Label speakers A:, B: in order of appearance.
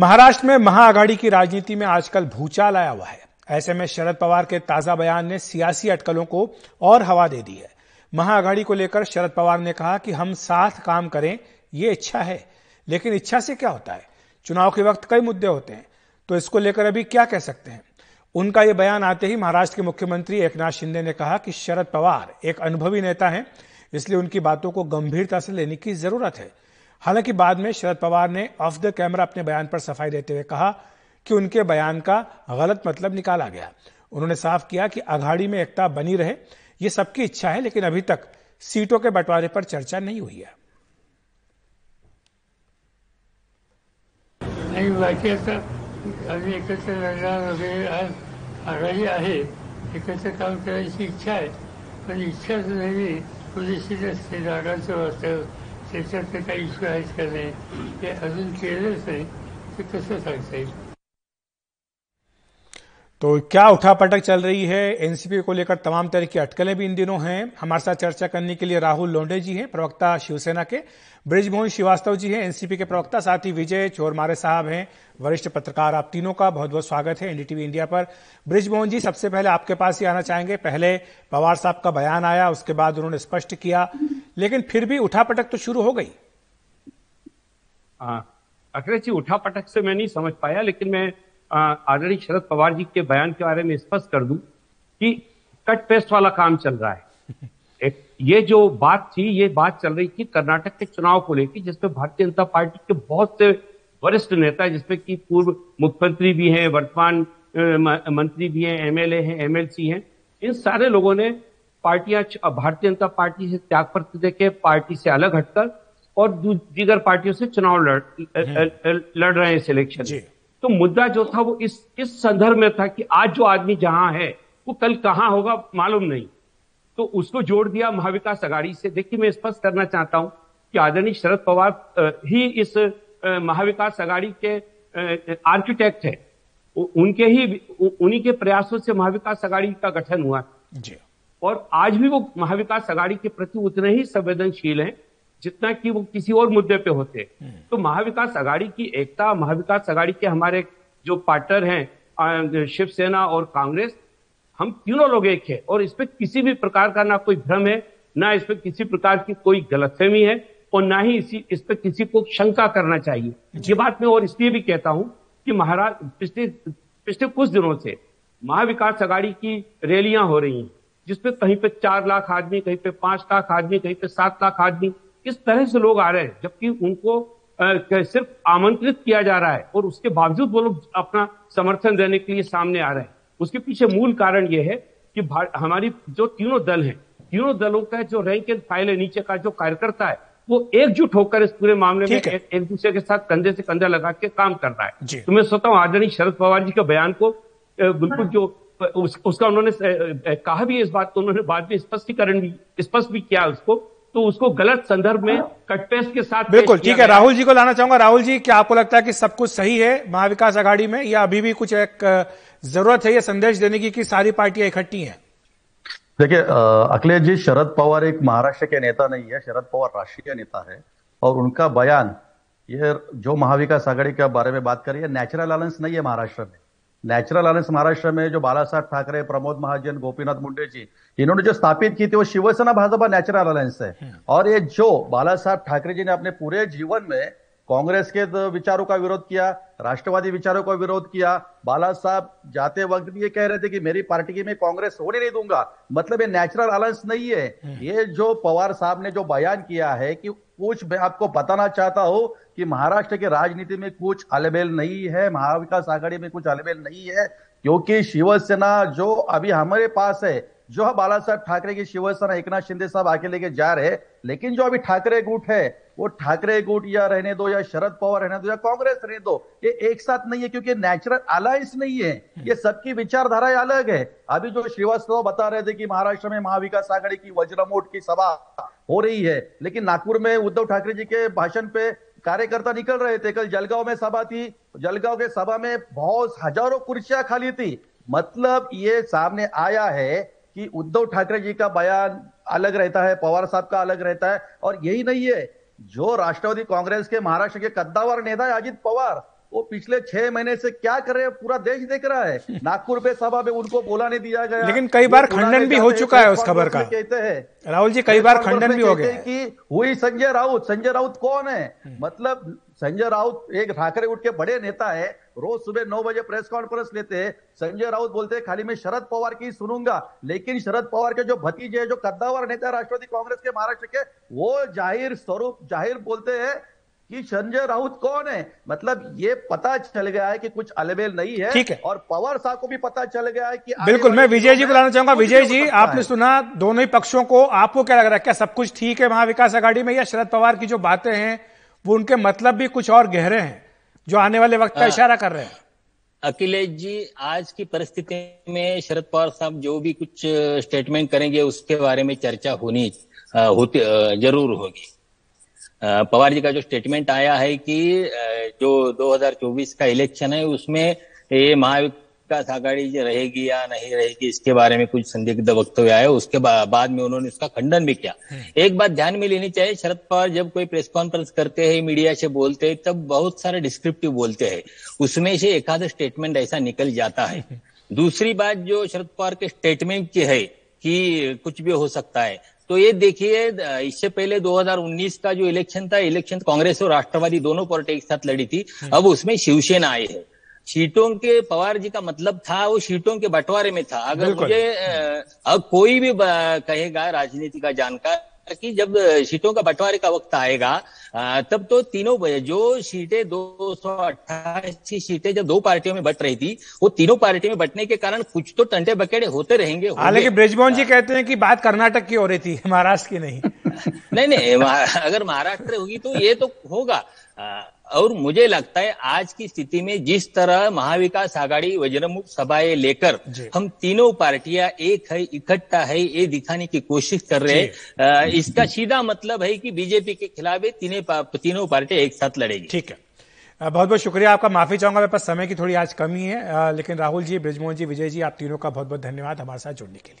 A: महाराष्ट्र में महाआघाड़ी की राजनीति में आजकल भूचाल आया हुआ है। ऐसे में शरद पवार के ताज़ा बयान ने सियासी अटकलों को और हवा दे दी है। महाआघाड़ी को लेकर शरद पवार ने कहा कि हम साथ काम करें, ये इच्छा है। लेकिन इच्छा से क्या होता है? चुनाव के वक्त कई मुद्दे होते हैं तो इसको लेकर अभी क्या कह सकते हैं? उनका यह बयान आते ही महाराष्ट्र के मुख्यमंत्री एकनाथ शिंदे ने कहा कि शरद पवार एक अनुभवी नेता हैं, इसलिए उनकी बातों को गंभीरता से लेने की ज़रूरत है। हालाँकि बाद में शरद पवार ने ऑफ़ द कैमरा अपने बयान पर सफ़ाई देते हुए कहा कि उनके बयान का गलत मतलब निकाला गया। उन्होंने साफ़ किया कि अघाड़ी में एकता बनी रहे, ये सबकी इच्छा है, लेकिन अभी तक सीटों के बंटवारे पर चर्चा नहीं हुई है।
B: नाही एकत्र आघाडी आहे एकत्र काम करायची इच्छा आहे पण नेहमी जागांचं त्याच्यात काही इश्यू आहेत का नाही ते अजून केलंच नाही. ते कसं सांगता येईल?
A: तो क्या उठापटक चल रही है? एनसीपी को लेकर तमाम तरह की अटकलें भी इन दिनों हैं। हमारे साथ चर्चा करने के लिए राहुल लोंडे जी हैं, प्रवक्ता शिवसेना के। ब्रिजमोहन श्रीवास्तव जी हैं, एनसीपी के प्रवक्ता, साथ ही विजय चोरमारे साहब हैं, वरिष्ठ पत्रकार आप तीनों का बहुत बहुत स्वागत है एनडीटीवी इंडिया पर। ब्रिजमोहन जी, सबसे पहले आपके पास ही आना चाहेंगे। पहले पवार साहब का बयान आया, उसके बाद उन्होंने स्पष्ट किया, लेकिन फिर भी उठापटक तो शुरू हो गई।
C: अखिलेश जी, उठापटक से मैं नहीं समझ पाया, लेकिन मैं आदरणीय शरद पवार जी के बयान के बारे में स्पष्ट कर दूँ कि कट पेस्ट वाला काम चल रहा है। एक ये जो बात थी ये बात चल रही थी कर्नाटक के चुनाव को लेकर जिसमें भारतीय जनता पार्टी के बहुत से वरिष्ठ नेता जिसमें कि पूर्व मुख्यमंत्री भी हैं वर्तमान मंत्री भी हैं एमएलए हैं एमएलसी हैं इन सारे लोगों ने पार्टियाँ भारतीय जनता पार्टी से त्याग पत्र देके पार्टी से अलग हटकर और दीगर पार्टियों से चुनाव लड़ लड़ रहे हैं इस सिलेक्शन तो मुद्दा जो था वो इस इस संदर्भ में था कि आज जो आदमी जहाँ है वो कल कहाँ होगा मालूम नहीं। तो उसको जोड़ दिया महाविकास अगाड़ी से। देखिए मैं स्पष्ट करना चाहता हूँ कि आदरणीय शरद पवार ही इस महाविकास अगाड़ी के आर्किटेक्ट है। उनके ही उन्हीं के प्रयासों से महाविकास अगाड़ी का गठन हुआ। जी। और आज भी वो महाविकास अगाड़ी के प्रति उतने ही संवेदनशील हैं जितना कि वो किसी और मुद्दे पे होते। हम्म। तो महाविकास अगाड़ी की एकता महाविकास अगाड़ी के हमारे जो पार्टनर हैं शिवसेना और कांग्रेस हम तीनों लोग एक है और इस पर किसी भी प्रकार का ना कोई भ्रम है ना इस पर किसी प्रकार की कोई गलतफहमी है और ना ही इसी इस पर किसी को शंका करना चाहिए। ये बात मैं और इसलिए भी कहता हूँ कि महाराज पिछले पिछले कुछ दिनों से महाविकास अगाड़ी की रैलियाँ हो रही हैं जिसपे कहीं पे चार लाख आदमी कहीं पे पाँच लाख आदमी कहीं पे सात लाख आदमी किस तरह से लोग आ रहे हैं जबकि उनको आ, सिर्फ़ आमंत्रित किया जा रहा है और उसके बावजूद वो लोग अपना समर्थन देने के लिए सामने आ रहे हैं। उसके पीछे मूल कारण यह है कि हमारी जो तीनों दल हैं तीनों दलों का जो रैंक एंड फ़ाइल है नीचे का जो कार्यकर्ता है वो एकजुट होकर इस पूरे मामले में एक, एक दूसरे के साथ कंधे से कंधा लगा के काम कर रहा है। तो मैं सोचता हूँ आदरणीय शरद पवार जी के बयान को बिल्कुल जो उस, उसका उन्होंने कहा भी इस बात को उन्होंने बाद में स्पष्टीकरण भी स्पष्ट भी किया उसको। तो उसको गलत संदर्भ में कटपेस्ट के साथ
A: बिल्कुल ठीक है। राहुल जी को लाना चाहूँगा। राहुल जी क्या आपको लगता है कि सब कुछ सही है महाविकास आघाड़ी में? या अभी भी कुछ एक ज़रूरत है ये संदेश देने की कि सारी पार्टियाँ इकट्ठी हैं?
D: देखिए अखिलेश जी शरद पवार एक महाराष्ट्र के नेता नहीं है शरद पवार राष्ट्रीय नेता है। और उनका बयान ये जो महाविकास आघाड़ी के बारे में बात करिए नेचुरल अलायंस नहीं है महाराष्ट्र में। नेचुरल अलायंस महाराष्ट्र में जो बाला साहब ठाकरे प्रमोद महाजन गोपीनाथ मुंडे जी इन्होंने जो स्थापित की थी वो शिवसेना भाजपा नेचुरल अलायंस है। और ये जो बाला साहब ठाकरे जी ने अपने पूरे जीवन में कांग्रेस के विचारों का विरोध किया राष्ट्रवादी विचारों का विरोध किया बाला साहब जाते वक्त भी ये कह रहे थे कि मेरी पार्टी की मैं कांग्रेस होने नहीं दूँगा मतलब ये नेचुरल अलायंस नहीं है हम्म। ये जो पवार साहब ने जो बयान किया है कि कुछ मैं आपको बताना चाहता हूँ कि महाराष्ट्र की राजनीति में कुछ अलबेल नहीं है महाविकास आघाड़ी में कुछ अलबेल नहीं है क्योंकि शिवसेना जो अभी हमारे पास है जो बाला साहब ठाकरे की शिवसेना एक नाथ शिंदे साहब आके लेके जा रहे लेकिन जो अभी ठाकरे गुट है वो ठाकरे गुट या रहने दो या शरद पवार रहने दो या कांग्रेस रहने दो ये एक साथ नहीं है क्योंकि नेचुरल अलायंस नहीं है। ये सबकी विचारधारा अलग है। अभी जो श्रीवास्तव बता रहे थे कि महाराष्ट्र में महाविकास आघाड़ी की वज्रमोट की सभा हो रही है। लेकिन नागपुर में उद्धव ठाकरे जी के भाषण पे कार्यकर्ता निकल रहे थे। कल जलगांव में सभा थी। जलगांव के सभा में बहुत हज़ारों कुर्सियाँ खाली थी। मतलब ये सामने आया है कि उद्धव ठाकरे जी का बयान अलग रहता है, पवार साहब का अलग रहता है। और यही नहीं है। जो राष्ट्रवादी कांग्रेस के महाराष्ट्र के कद्दावर नेता है अजित पवार वो पिछले छह महीने से क्या कर रहे हैं? पूरा देश देख रहा है। नागपुर पे सभा में उनको बोला नहीं दिया गया।
A: लेकिन कई बार खंडन भी हो चुका है उस खबर का।
D: कहते हैं
A: राहुल जी कई बार खंडन भी हो गया।
D: कि हुई संजय राउत। संजय राउत कौन है? मतलब संजय राउत एक ठाकरे उठ के बड़े नेता है। रोज सुबह नौ बजे प्रेस कॉन्फ्रेंस लेते हैं। संजय राउत बोलते हैं खाली मैं शरद पवार की सुनूँगा। लेकिन शरद पवार के जो भतीजे जो कद्दावर नेता राष्ट्रवादी कांग्रेस के महाराष्ट्र के वो ज़ाहिर स्वरूप ज़ाहिर बोलते हैं कि संजय राउत कौन है? मतलब ये पता चल गया है कि कुछ अलबेल नहीं है
A: ठीक है।
D: और पवार साहब को भी पता चल गया है कि
A: बिल्कुल मैं विजय जी बुलाना चाहूँगा। विजय जी आपने सुना दोनों ही पक्षों को आपको क्या लग रहा है? क्या सब कुछ ठीक है महाविकास आघाड़ी में? या शरद पवार की जो बातें हैं वो उनके मतलब भी कुछ और गहरे हैं जो आने वाले वक्त का। इशारा कर रहे हैं?
E: अखिलेश जी आज की परिस्थिति में शरद पवार साहब जो भी कुछ स्टेटमेंट करेंगे उसके बारे में चर्चा होनी होती ज़रूर होगी। पवार जी का जो स्टेटमेंट आया है कि जो 2024 का इलेक्शन है उसमें ये महाविकास आघाड़ी रहेगी या नहीं रहेगी इसके बारे में कुछ संदिग्ध वक्तव्य आया उसके बाद में उन्होंने उसका खंडन भी किया। हम्म। एक बात ध्यान में लेनी चाहिए शरद पवार जब कोई प्रेस कॉन्फ्रेंस करते हैं मीडिया से बोलते हैं तब बहुत सारे डिस्क्रिप्टिव बोलते हैं। उसमें से एक आध स्टेटमेंट ऐसा निकल जाता है। दूसरी बात जो शरद पवार के स्टेटमेंट की है कि कुछ भी हो सकता है तो ये देखिए इससे पहले 2019 का जो इलेक्शन था इलेक्शन कांग्रेस और राष्ट्रवादी दोनों पार्टी एक साथ लड़ी थी हम्म। अब उसमें शिवसेना आई है। सीटों के पवार जी का मतलब था वो सीटों के बंटवारे में था। अगर मुझे अब कोई भी कहेगा राजनीति का जानकार कि जब सीटों का बंटवारे का वक्त आएगा तब तो तीनों जो सीटें दो सौ अट्ठासी सीटें जब दो पार्टियों में बट रही थी वो तीनों पार्टियों में बटने के कारण कुछ तो टंटे बकेड़े होते रहेंगे
A: हालाँकि ब्रिजमोहन जी कहते हैं कि बात कर्नाटक की हो रही थी महाराष्ट्र की नहीं।
E: नहीं नहीं अगर महाराष्ट्र होगी तो ये तो होगा। और मुझे लगता है आज की स्थिति में जिस तरह महाविकास आघाड़ी वज्रमुख सभाएँ लेकर हम तीनों पार्टियाँ एक है इकट्ठा है ये दिखाने की कोशिश कर रहे हैं। इसका सीधा मतलब है कि बीजेपी के खिलाफ तीनों तीनों पार्टियाँ एक साथ लड़ेगी।
A: ठीक है। बहुत बहुत शुक्रिया आपका माफ़ी चाहूँगा मेरे पास समय की थोड़ी आज कमी है। लेकिन राहुल जी ब्रजमोहन जी विजय जी आप तीनों का बहुत बहुत धन्यवाद हमारे साथ जुड़ने के लिए।